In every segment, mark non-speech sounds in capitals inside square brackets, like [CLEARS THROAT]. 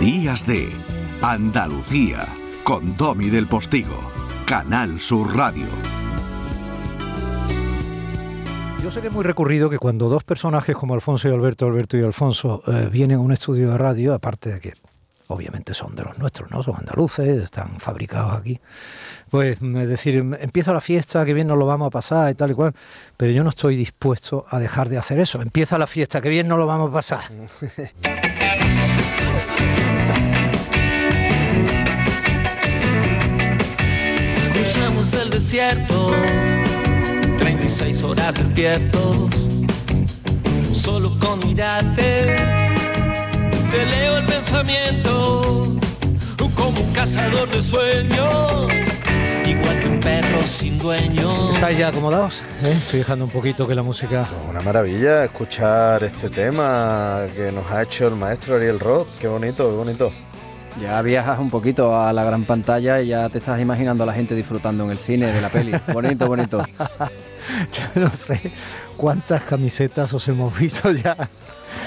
Días de Andalucía con Domi del Postigo, Canal Sur Radio. Yo sé que es muy recurrido que cuando dos personajes como Alfonso y Alberto, Alberto y Alfonso, eh, vienen a un estudio de radio, aparte de que obviamente son de los nuestros, ¿no? Son andaluces, están fabricados aquí. Pues es decir, empieza la fiesta, que bien nos lo vamos a pasar y tal y cual, pero yo no estoy dispuesto a dejar de hacer eso. Empieza la fiesta, que bien nos lo vamos a pasar. [LAUGHS] Cruzamos el desierto, 36 horas despiertos, solo con mirarte, te leo el pensamiento, como un cazador de sueños, igual que un perro sin dueño. ¿Estáis ya acomodados? ¿Eh? Estoy dejando un poquito que la música... Una maravilla escuchar este tema que nos ha hecho el maestro Ariel Roth. Qué bonito, qué bonito. Ya viajas un poquito a la gran pantalla y ya te estás imaginando a la gente disfrutando en el cine de la peli. [LAUGHS] Bonito, bonito. [LAUGHS] Yo no sé cuántas camisetas os hemos visto ya.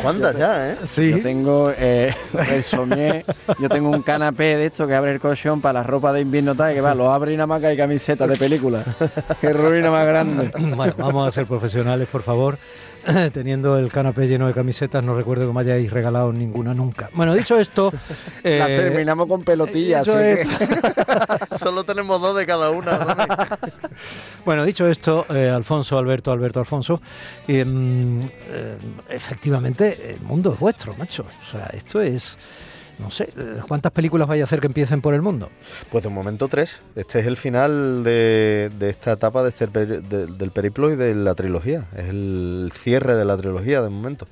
¿Cuántas ya, eh? Sí. Yo tengo eh, [LAUGHS] el soñé, yo tengo un canapé de esto que abre el colchón para la ropa de invierno tal, que va, lo abre y nada más que hay camisetas de película. [LAUGHS] Qué ruina más grande. Bueno, vamos a ser profesionales, por favor. [CLEARS THROAT] Teniendo el canapé lleno de camisetas, no recuerdo que me hayáis regalado ninguna nunca. Bueno, dicho esto... [LAUGHS] Las eh, terminamos con pelotillas. Solo tenemos dos de cada una. Bueno, dicho esto, eh, Alfonso, Alberto, Alberto, Alfonso, eh, el mundo es vuestro, macho. O sea, esto es, no sé, ¿cuántas películas vais a hacer que empiecen por el mundo? Pues de momento tres. Este es el final de, de esta etapa de este de- del periplo y de la trilogía. Es el cierre de la trilogía de momento.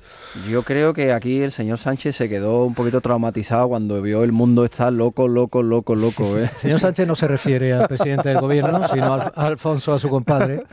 Yo creo que aquí el señor Sánchez se quedó un poquito traumatizado cuando vio el mundo estar loco, loco, loco, loco. ¿eh? [LAUGHS] Señor Sánchez no se refiere al presidente del gobierno, [LAUGHS] sino al- a Alfonso, a su compadre.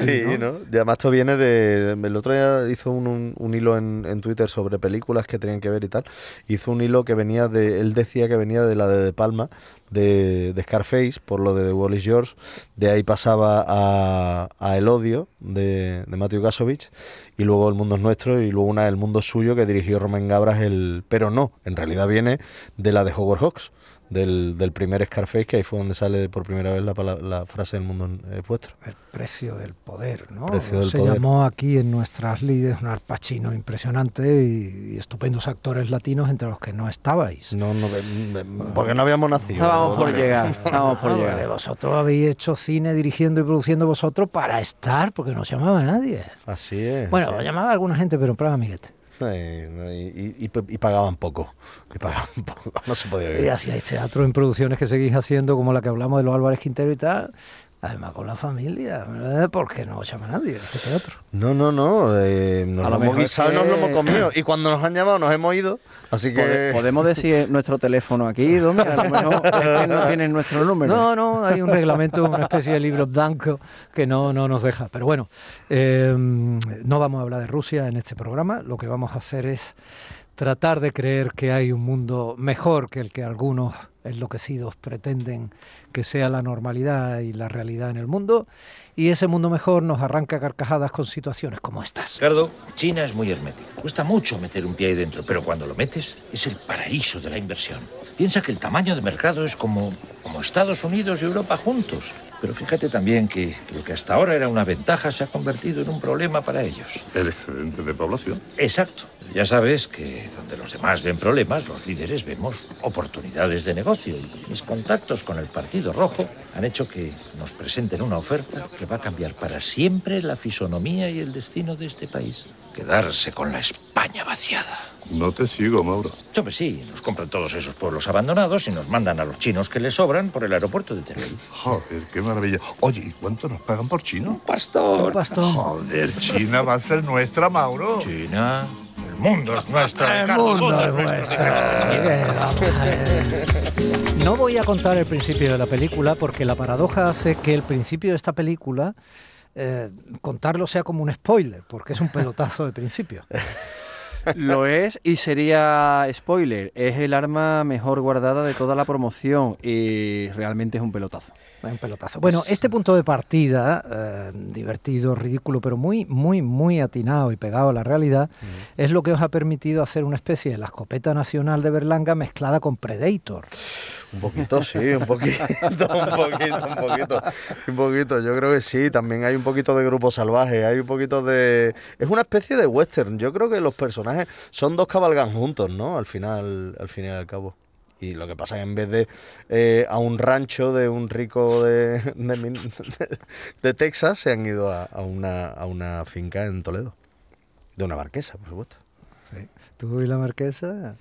Sí, ¿no? Y además esto viene de... El otro día hizo un, un- un hilo en, en Twitter sobre películas que tenían que ver y tal. Hizo un hilo que venía de... Él decía que venía de la de De Palma, de, de Scarface, por lo de The Wall is Yours. De ahí pasaba a, a El Odio, de, de Matthew Kasovich. Y luego El Mundo es Nuestro y luego una El Mundo es Suyo que dirigió Romain Gabras. El, pero no, en realidad viene de la de Howard Hawks. Del, del primer Scarface, que ahí fue donde sale por primera vez la, frase El mundo es vuestro. El precio del poder, ¿no? Precio del se poder. llamó aquí en nuestras líderes un arpachino impresionante y, y estupendos actores latinos entre los que no estabais. No, no, porque no habíamos nacido. Estábamos por llegar, estábamos por [LAUGHS] llegar. porque Vosotros habéis hecho cine dirigiendo y produciendo vosotros para estar, porque no os llamaba nadie. Así es. Bueno, os llamaba alguna gente, pero en plan amiguete. y, y- y pagaban poco. Y pagaban [LAUGHS] poco. No se podía Y vivir. hacíais teatro en producciones que seguís haciendo, como la que hablamos de los Álvarez Quintero y tal. Además con la familia, ¿verdad? Porque no llama nadie a ese teatro. No, no, no. eh, nos A lo lo hemos guisado y nos lo hemos comido. Y cuando nos han llamado nos hemos ido. Así que... Pode- Podemos decir nuestro teléfono aquí, Domi, a lo mejor [LAUGHS] es que no tienen nuestro número. No, no, hay un reglamento, una especie de libro blanco que no, no nos deja. Pero bueno, eh, no vamos a hablar de Rusia en este programa. Lo que vamos a hacer es tratar de creer que hay un mundo mejor que el que algunos enloquecidos pretenden que sea la normalidad y la realidad en el mundo. Y ese mundo mejor nos arranca carcajadas con situaciones como estas. Ricardo, China es muy hermética. Cuesta mucho meter un pie ahí dentro, pero cuando lo metes es el paraíso de la inversión. Piensa que el tamaño de mercado es como, como Estados Unidos y Europa juntos. Pero fíjate también que lo que hasta ahora era una ventaja se ha convertido en un problema para ellos. El excedente de población. Exacto. Ya sabes que donde los demás ven problemas, los líderes vemos oportunidades de negocio. Y mis contactos con el Partido Rojo han hecho que nos presenten una oferta que va a cambiar para siempre la fisonomía y el destino de este país. Quedarse con la España vaciada. No te sigo, Mauro. Hombre, sí, nos compran todos esos pueblos abandonados y nos mandan a los chinos que les sobran por el aeropuerto de Teruel. Joder, qué maravilla. Oye, ¿y cuánto nos pagan por chino? Pastor. Pastor. Joder, China va a ser nuestra, Mauro. China. El mundo es nuestro, El Ricardo, mundo es nuestro. [LAUGHS] No voy a contar el principio de la película porque la paradoja hace que el principio de esta película eh, contarlo sea como un spoiler, porque es un pelotazo de principio. [LAUGHS] Lo es y sería spoiler. Es el arma mejor guardada de toda la promoción y realmente es un pelotazo. Un pelotazo. Bueno, este punto de partida, eh, divertido, ridículo, pero muy, muy, muy atinado y pegado a la realidad, es lo que os ha permitido hacer una especie de la escopeta nacional de Berlanga mezclada con Predator. Un poquito, sí, un poquito, [LAUGHS] un poquito, un poquito, un poquito. Yo creo que sí, también hay un poquito de grupo salvaje, hay un poquito de... Es una especie de western. Yo creo que los personajes son dos cabalgan juntos, ¿no? Al final, al fin y al cabo. Y lo que pasa es que en vez de eh, a un rancho de un rico de, [LAUGHS] [LAUGHS] de, Texas, se han ido a, a una, a una finca en Toledo. De una marquesa, por supuesto. ¿Tú y la marquesa?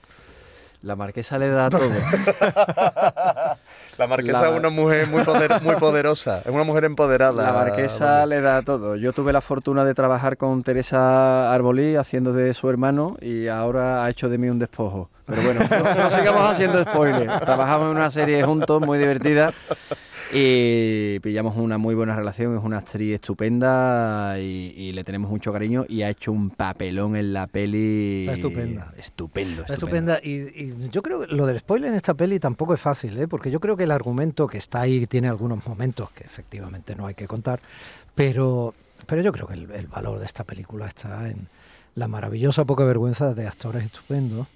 La marquesa le da todo. [LAUGHS] La marquesa La- es una mujer muy, poder- muy poderosa, es una mujer empoderada. La marquesa le da todo. Yo tuve la fortuna de trabajar con Teresa Arbolí haciendo de su hermano y ahora ha hecho de mí un despojo. Pero bueno, no, no sigamos haciendo spoilers. Trabajamos en una serie juntos muy divertida y pillamos una muy buena relación. Es una actriz estupenda y, y le tenemos mucho cariño y ha hecho un papelón en la peli. Está estupenda. Estupendo, Está estupenda. Y, y yo creo que lo del spoiler en esta peli tampoco es fácil, ¿eh? porque yo creo que el argumento que está ahí tiene algunos momentos que efectivamente no hay que contar, pero, pero yo creo que el, el valor de esta película está en la maravillosa poca vergüenza de actores estupendos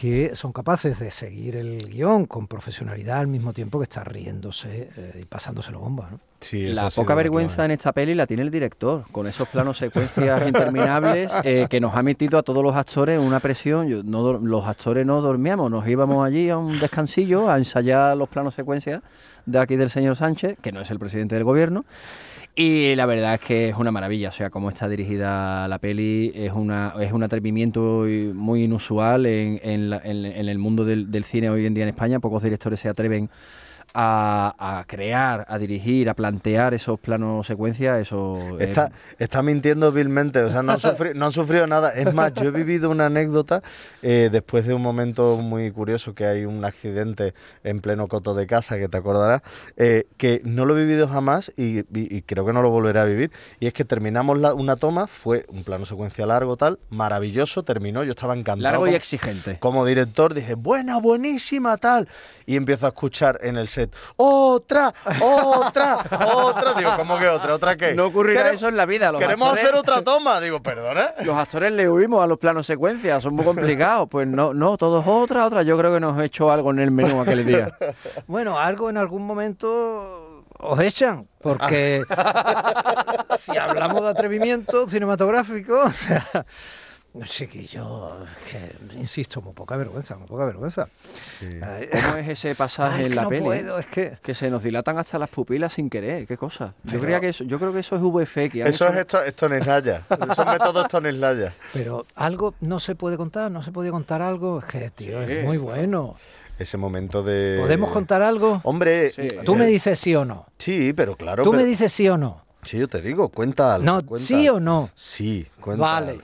que son capaces de seguir el guion con profesionalidad al mismo tiempo que estar riéndose eh, y pasándoselo bomba. ¿no? Sí, La poca vergüenza en esta peli la tiene el director, con esos planos secuencias [LAUGHS] interminables eh, que nos ha metido a todos los actores una presión. Yo- no dor- los actores no dormíamos, nos íbamos allí a un descansillo a ensayar los planos secuencias de aquí del señor Sánchez, que no es el presidente del gobierno. Y la verdad es que es una maravilla, o sea, cómo está dirigida la peli es una es un atrevimiento muy inusual en, en la- en- en el mundo del cine hoy en día en España. Pocos directores se atreven a, a crear, a dirigir, a plantear esos planos secuencias. Eso es- Está, está mintiendo vilmente, o sea, no han, [LAUGHS] sufri- no han sufrido nada. Es más, yo he vivido una anécdota eh, después de un momento muy curioso que hay un accidente en pleno coto de caza, que te acordarás, eh, que no lo he vivido jamás y, y- y creo que no lo volveré a vivir. Y es que terminamos la- una toma, fue un plano secuencia largo, tal, maravilloso, terminó, yo estaba encantado. largo y como- exigente. como director dije, buena, buenísima, tal. Y empiezo a escuchar en el set, otra, otra, otra. Digo, ¿cómo que otra? ¿Otra qué? No ocurrirá eso en la vida. Los Queremos actores- hacer otra [LAUGHS] toma. Digo, perdona. Los actores le huimos a los planos secuencias, son muy complicados. Pues no, no, todos otra, otra. Yo creo que nos he hecho algo en el menú aquel día. [LAUGHS] Bueno, algo en algún momento os echan, porque [LAUGHS] si hablamos de atrevimiento cinematográfico, o sea, chiquillo, que, insisto, muy poca vergüenza, muy poca vergüenza. Ay, ¿Cómo es ese [LAUGHS] pasaje ay, en la no peli? eh? puedo, es que... Que se nos dilatan hasta las pupilas sin querer, qué cosa. Yo, Pero- creía que eso, yo creo que eso es VFX. Eso hecho- es esto, esto en Islaya. [LAUGHS] Son métodos Stonislaya. Pero algo no se puede contar, no se podía contar algo, es que, tío, es muy bueno. Ese momento de. ¿Podemos contar algo? Hombre. Sí. Tú eh, me dices sí o no. Sí, pero claro. Tú pero- me dices sí o no. Sí, yo te digo, cuenta algo. No, cuenta sí o no. Sí, cuenta. Vale. algo.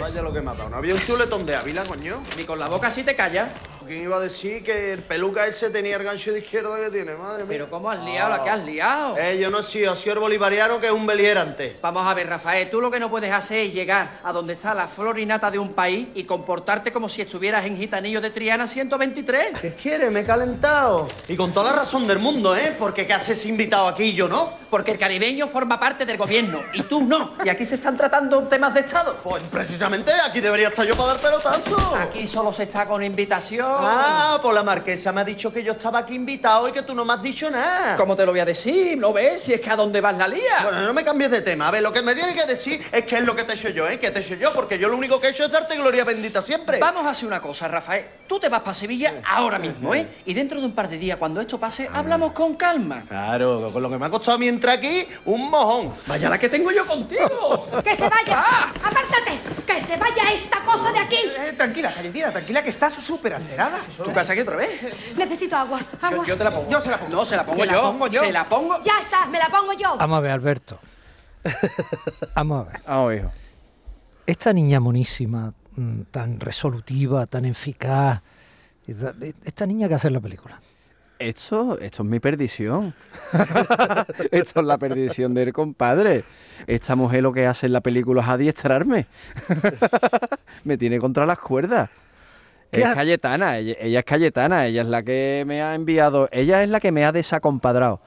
Vaya lo que he matado. ¿No había un chuletón de Ávila, coño? Ni con la boca así te callas. ¿Quién iba a decir que el peluca ese tenía el gancho de izquierda que tiene? Madre mía. Pero ¿cómo has liado la que has liado? Eh, yo no he sido, he sido el bolivariano que es un belierante. Vamos a ver, Rafael, tú lo que no puedes hacer es llegar a donde está la flor y nata de un país y comportarte como si estuvieras en Gitanillo de Triana 123. ¿Qué quieres? Me he calentado. Y con toda la razón del mundo, ¿eh? Porque ¿qué haces invitado aquí y yo no? Porque el caribeño forma parte del gobierno y tú no. Y aquí se están tratando temas de Estado. Pues precisamente aquí debería estar yo para dar pelotazo. Aquí solo se está con invitación. Ah, pues la marquesa me ha dicho que yo estaba aquí invitado y que tú no me has dicho nada. ¿Cómo te lo voy a decir? ¿Lo ves? Si es que a dónde vas la lía. Bueno, no me cambies de tema. A ver, lo que me tiene que decir es qué es lo que te he hecho yo, ¿eh? ¿Qué te he hecho yo? Porque yo lo único que he hecho es darte gloria bendita siempre. Vamos a hacer una cosa, Rafael. Tú te vas para Sevilla ahora mismo, ¿eh? Y dentro de un par de días, cuando esto pase, hablamos con calma. Claro, con lo que me ha costado a aquí, un mojón. Vaya la que tengo yo contigo. ¡Que se vaya! ¡Apártate! ¡Que se vaya esta cosa de aquí! Eh, tranquila, Cayetina, tranquila, que estás súper alterada. ¿Tu casa aquí otra vez? Necesito agua, agua. Yo, yo te la pongo. Yo se la pongo. No, se la pongo Se la yo. pongo yo. Se la pongo. Ya está, me la pongo yo. Vamos a ver, Alberto. [LAUGHS] Vamos a ver. Ah, hijo. Esta niña monísima, mm, tan resolutiva, tan eficaz, esta niña que hace la película. Esto, esto es mi perdición. [LAUGHS] esto es la perdición del compadre. Esta mujer lo que hace en la película es adiestrarme. [LAUGHS] me tiene contra las cuerdas. Es Cayetana, ella, ella es Cayetana, ella es la que me ha enviado, ella es la que me ha desacompadrado.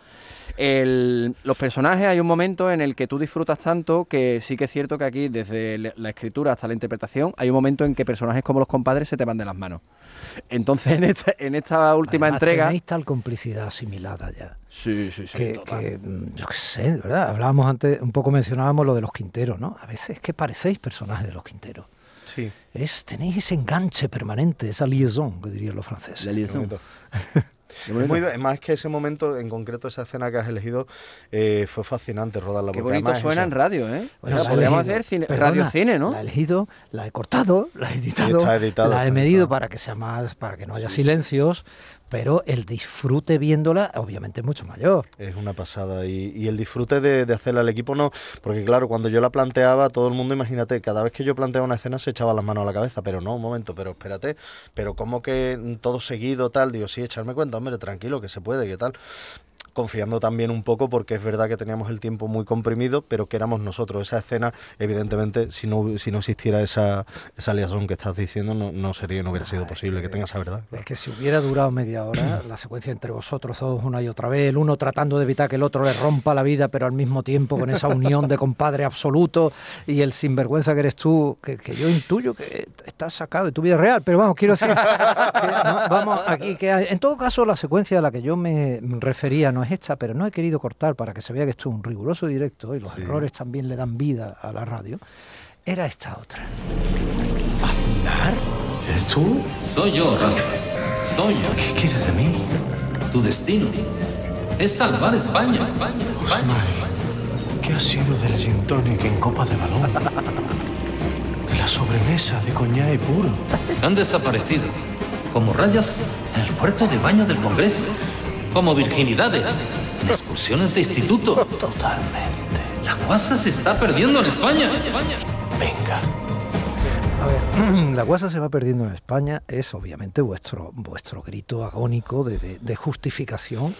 El- los personajes hay un momento en el que tú disfrutas tanto que sí que es cierto que aquí desde la escritura hasta la interpretación hay un momento en que personajes como los compadres se te van de las manos. Entonces en esta, en esta última Además, entrega... Tenéis tal complicidad asimilada ya. Sí, sí, sí. que, que, mm, yo qué sé, ¿verdad? Hablábamos antes, un poco mencionábamos lo de los Quinteros, ¿no? A veces es que parecéis personajes de los Quinteros. Sí. Es, tenéis ese enganche permanente, esa liaison, que dirían los franceses. La liaison. [LAUGHS] muy- más que ese momento, en concreto esa escena que has elegido, eh, fue fascinante rodarla. Qué porque bonito además suena eso- en radio, ¿eh? O sea, podríamos elegido. hacer cine, Perdona, radio cine, ¿no? La he elegido, la he cortado, la he editado, está editado, la he medido editado. para que sea más, para que no haya silencios, pero el disfrute viéndola, obviamente, es mucho mayor. Es una pasada. Y, y el disfrute de, de hacerla al equipo no. Porque claro, cuando yo la planteaba, todo el mundo, imagínate, cada vez que yo planteaba una escena se echaba las manos a la cabeza. Pero no, un momento, pero espérate. Pero como que todo seguido, tal. Digo, sí, echarme cuenta, hombre, tranquilo, que se puede, que tal. Confiando también un poco, porque es verdad que teníamos el tiempo muy comprimido, pero que éramos nosotros. Esa escena, evidentemente, si no, si no existiera esa, esa liaison que estás diciendo, no, no sería, no hubiera sido posible que tenga esa verdad. Es que si hubiera durado media hora, [CLEARS THROAT] la secuencia entre vosotros dos una y otra vez, el uno tratando de evitar que el otro le rompa la vida, pero al mismo tiempo con esa unión de compadre absoluto y el sinvergüenza que eres tú, que, que yo intuyo que estás sacado de tu vida real, pero vamos, quiero decir, que no, vamos, aquí, que hay- en todo caso la secuencia a la que yo me refería no es esta, pero no he querido cortar para que se vea que esto es un riguroso directo y los errores también le dan vida a la radio, era esta otra. ¿Aznar? ¿Eres tú? Soy yo, Rafa. Soy yo. ¿Qué quieres de mí? Tu destino es salvar España. España, España. ¿Qué ha sido del gin tonic en copa de balón? De la sobremesa de coñac puro. Han desaparecido como rayas en el puerto de baño del Congreso, como virginidades en excursiones de instituto. Totalmente. La guasa se está perdiendo en España. Venga. A ver, [CLEARS THROAT] la guasa se va perdiendo en España es obviamente vuestro, vuestro grito agónico de, de- de justificación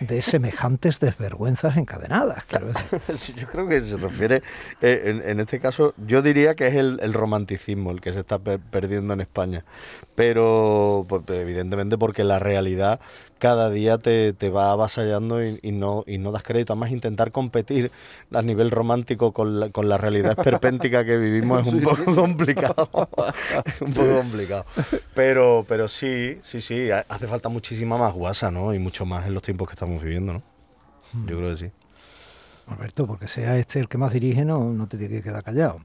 de semejantes desvergüenzas encadenadas. decir. [LAUGHS] Yo creo que se refiere, eh, en, en este caso, yo diría que es el, el romanticismo el que se está per- perdiendo en España. Pero, pues, evidentemente, porque la realidad cada día te, te va avasallando y, y no, y no das crédito. Además, intentar competir a nivel romántico con la, con la realidad esperpéntica que vivimos es un [LAUGHS] poco complicado. Es un poco complicado. Pero, pero sí, sí, sí, ha- hace falta muchísima más guasa, ¿no? Y mucho más en los tiempos que estamos viviendo, ¿no? Yo creo que sí. Alberto, porque sea este el que más dirige, no, no te tiene que quedar callado.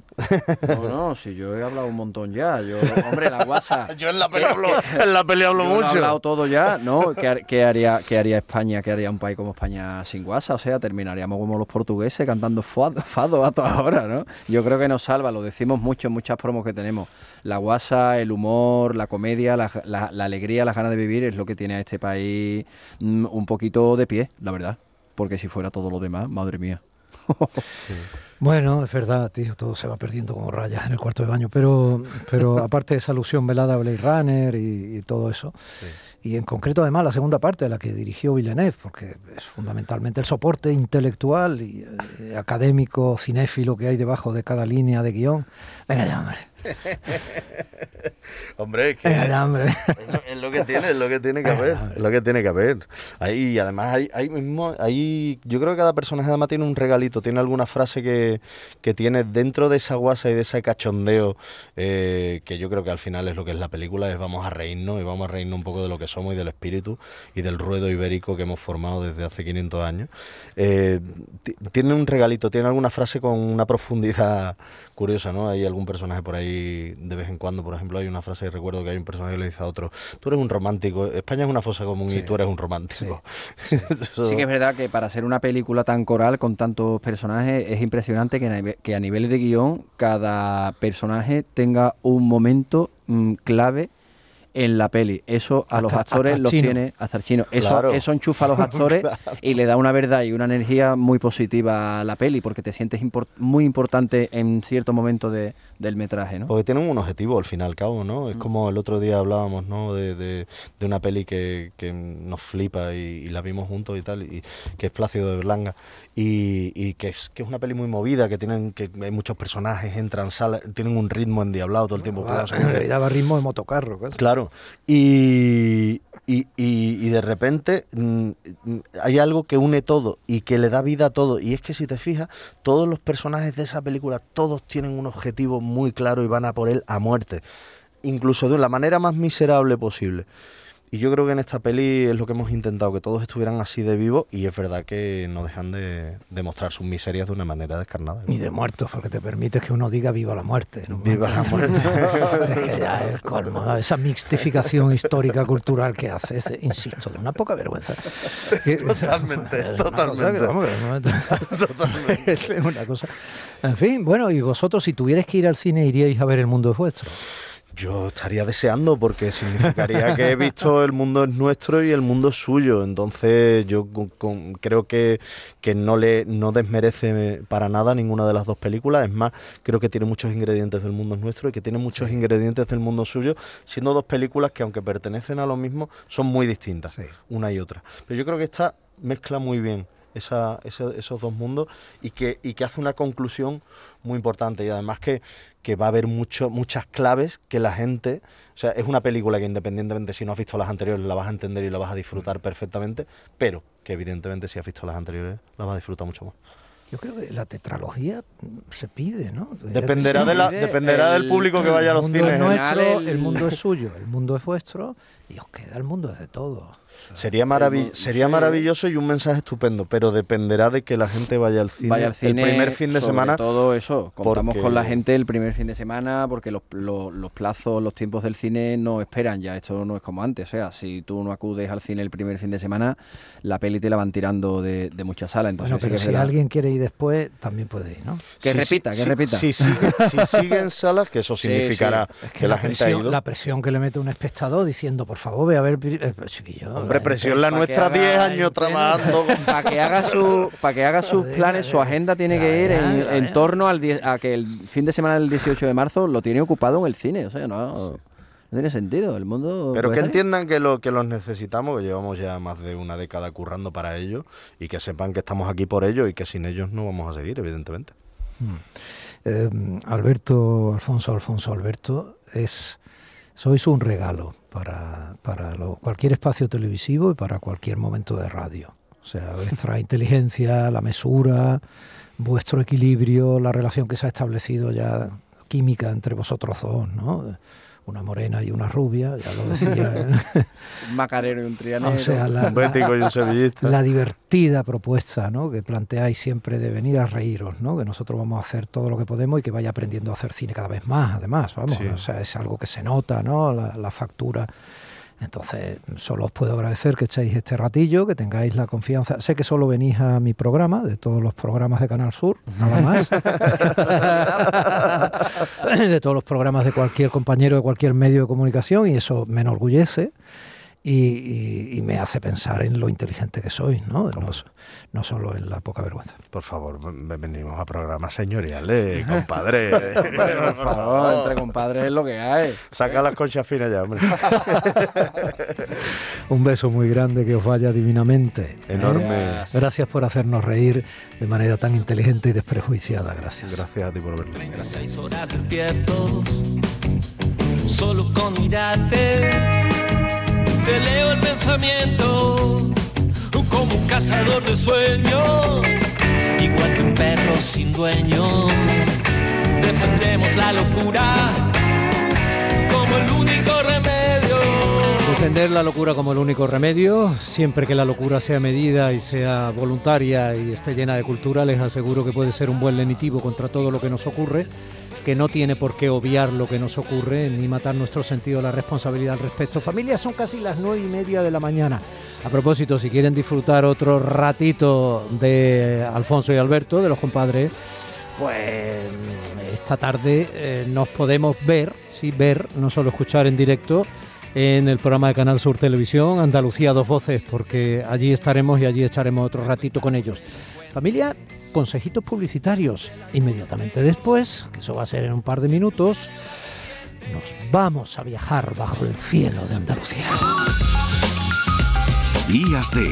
No, no, si yo he hablado un montón ya. Yo, hombre, la guasa. [LAUGHS] Yo en la peli hablo, en la peli hablo Yo lo he mucho. hablado todo ya, ¿no? ¿Qué, har- qué haría, ¿Qué haría España? ¿Qué haría un país como España sin guasa? O sea, terminaríamos como los portugueses cantando fado, fado a todas horas, ¿no? Yo creo que nos salva, lo decimos mucho en muchas promos que tenemos. La guasa, el humor, la comedia, la, la- la alegría, las ganas de vivir es lo que tiene a este país mm, un poquito de pie, la verdad. Porque si fuera todo lo demás, madre mía. Bueno, es verdad, tío, todo se va perdiendo como rayas en el cuarto de baño, pero, pero [LAUGHS] aparte de esa alusión velada a Blade Runner y, y todo eso, y en concreto además la segunda parte, la que dirigió Villeneuve, porque es fundamentalmente el soporte intelectual y eh, académico, cinéfilo que hay debajo de cada línea de guion. Venga ya, hombre. [LAUGHS] Hombre, es que [LAUGHS] lo, es lo que tiene, es lo que tiene que [LAUGHS] haber, es lo que tiene que haber. Ahí, y además, ahí, ahí mismo, ahí, yo creo que cada personaje además tiene un regalito, tiene alguna frase que, que tiene dentro de esa guasa y de ese cachondeo, eh, que yo creo que al final es lo que es la película, es vamos a reírnos y vamos a reírnos un poco de lo que somos y del espíritu y del ruedo ibérico que hemos formado desde hace 500 años. Eh, ti- tiene un regalito, tiene alguna frase con una profundidad curiosa, ¿no? Hay algún personaje por ahí de vez en cuando, por ejemplo, hay una frase que recuerdo que hay un personaje que le dice a otro, tú eres un romántico, España es una fosa común y tú eres un romántico. [LAUGHS] Eso- Sí que es verdad que para ser una película tan coral con tantos personajes es impresionante que, a nive- que a nivel de guion cada personaje tenga un momento mm, clave en la peli. Eso a los actores los chino. tiene hasta el chino. Eso, Claro. eso enchufa a los actores [LAUGHS] Claro. y le da una verdad y una energía muy positiva a la peli porque te sientes muy importante en cierto momento de- del metraje, ¿no? Porque tienen un objetivo al fin y al cabo, ¿no? Es como el otro día hablábamos, ¿no? De, de- de una peli que, que nos flipa y, y la vimos juntos y tal, y que es Plácido de Berlanga. Y, y que, es, que es una peli muy movida, que tienen que hay muchos personajes, entran, salen, tienen un ritmo endiablado todo el tiempo. En realidad va ritmo de motocarro. casi. Claro. Y, y, y- y de repente mm, mm, hay algo que une todo y que le da vida a todo. Y es que si te fijas, todos los personajes de esa película, todos tienen un objetivo muy claro y van a por él a muerte. Incluso de la manera más miserable posible. Y yo creo que en esta peli es lo que hemos intentado, que todos estuvieran así de vivos y es verdad que no dejan de, de mostrar sus miserias de una manera descarnada. Ni de muertos, porque te permites que uno diga viva la muerte. ¿no? Viva la muerte. [LAUGHS] es que ya es el colmo, ¿no? esa mixtificación histórica cultural que hace, es, insisto, de una poca vergüenza. [LAUGHS] Totalmente, [LAUGHS] totalmente. no- es una cosa. En fin, bueno, y vosotros si tuvierais que ir al cine iríais a ver El mundo es vuestro. Yo estaría deseando porque significaría que he visto el mundo es nuestro y el mundo es suyo. Entonces yo con- con- creo que, que no le no desmerece para nada ninguna de las dos películas. Es más, creo que tiene muchos ingredientes del mundo es nuestro y que tiene muchos ingredientes del mundo suyo, siendo dos películas que aunque pertenecen a lo mismo, son muy distintas, una y otra. Pero yo creo que esta mezcla muy bien esa- ese- esos dos mundos y que, y que hace una conclusión muy importante y además que, que va a haber mucho, muchas claves que la gente, o sea, es una película que independientemente si no has visto las anteriores la vas a entender y la vas a disfrutar perfectamente, pero que evidentemente si has visto las anteriores la vas a disfrutar mucho más. Yo creo que la tetralogía se pide, ¿no? Dependerá de la- dependerá del público que vaya a los cines. Nuestro, el... el- mundo es suyo, el mundo es vuestro y os queda el mundo es de todos. Sería, maravi- sería maravilloso y un mensaje estupendo, pero dependerá de que la gente vaya al cine, Vaya al cine el primer fin de sobre semana. todo eso contamos porque- con la gente el primer fin de semana porque los, los- los plazos los tiempos del cine no esperan ya esto no es como antes o sea si tú no acudes al cine el primer fin de semana la peli te la van tirando de, de muchas salas entonces Bueno, pero si alguien quiere ir después, también puede ir, ¿no? Que Si- repita, que repita. Si, sigue, si sigue en salas, que eso Sí, significará que, la, gente ha ido. la presión que le mete un espectador diciendo, por favor, ve a ver... eh, chiquillo, Hombre, presión la nuestra haga 10 años trabajando. [LAUGHS] para que haga su para que haga sus planes su agenda tiene que ir en, torno al a que el fin de semana del 18 de marzo lo tiene ocupado en el cine o sea no, no tiene sentido el mundo Pero que entiendan que, lo, que los necesitamos, que llevamos ya más de una década currando para ello y que sepan que estamos aquí por ellos y que sin ellos no vamos a seguir, evidentemente. Eh, Alberto, Alfonso, Alfonso, Alberto, es sois un regalo para, para lo- cualquier espacio televisivo y para cualquier momento de radio. O sea, vuestra [LAUGHS] inteligencia, la mesura, vuestro equilibrio, la relación que se ha establecido ya química entre vosotros dos, ¿no? Una morena y una rubia, ya lo decía. ¿eh? [LAUGHS] un macarero y un trianero O sea, la, Un bético y un sevillista. la divertida propuesta ¿no? que planteáis siempre de venir a reíros, ¿no? que nosotros vamos a hacer todo lo que podemos y que vaya aprendiendo a hacer cine cada vez más, además, vamos, Sí. o sea, es algo que se nota, ¿no? la, la factura. Entonces, solo os puedo agradecer que echéis este ratillo, que tengáis la confianza. Sé que solo venís a mi programa, de todos los programas de Canal Sur, nada más. [LAUGHS] [LAUGHS] de todos los programas de cualquier compañero de cualquier medio de comunicación, y eso me enorgullece y, y- y me hace pensar en lo inteligente que sois, ¿no? No, solo en la poca vergüenza. Por favor, ven- venimos a programas señoriales, [LAUGHS] compadre. Hombre, por [LAUGHS] favor, entre compadres es lo que hay. Saca las conchas finas ya, hombre. [LAUGHS] Un beso muy grande que os vaya divinamente. ¿eh? Enorme. Gracias por hacernos reír de manera tan inteligente y desprejuiciada. Gracias. Gracias a ti por verlo. 36 horas despiertos, solo con mirarte, te leo el pensamiento como un cazador de sueños, igual que un perro sin dueño. Defendemos la locura como el único remedio. Defender la locura como el único remedio, siempre que la locura sea medida y sea voluntaria y esté llena de cultura, les aseguro que puede ser un buen lenitivo contra todo lo que nos ocurre, que no tiene por qué obviar lo que nos ocurre ni matar nuestro sentido de la responsabilidad al respecto. Familia, son casi las nueve y media de la mañana. A propósito, si quieren disfrutar otro ratito de Alfonso y Alberto, de los compadres, pues esta tarde eh, nos podemos ver, sí, ver, no solo escuchar en directo, en el programa de Canal Sur Televisión, Andalucía Dos Voces, porque allí estaremos y allí echaremos otro ratito con ellos. Familia, consejitos publicitarios. Inmediatamente después, que eso va a ser en un par de minutos, nos vamos a viajar bajo el cielo de Andalucía. Días de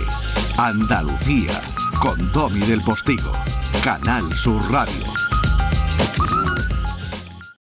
Andalucía con Domi del Postigo, Canal Sur Radio.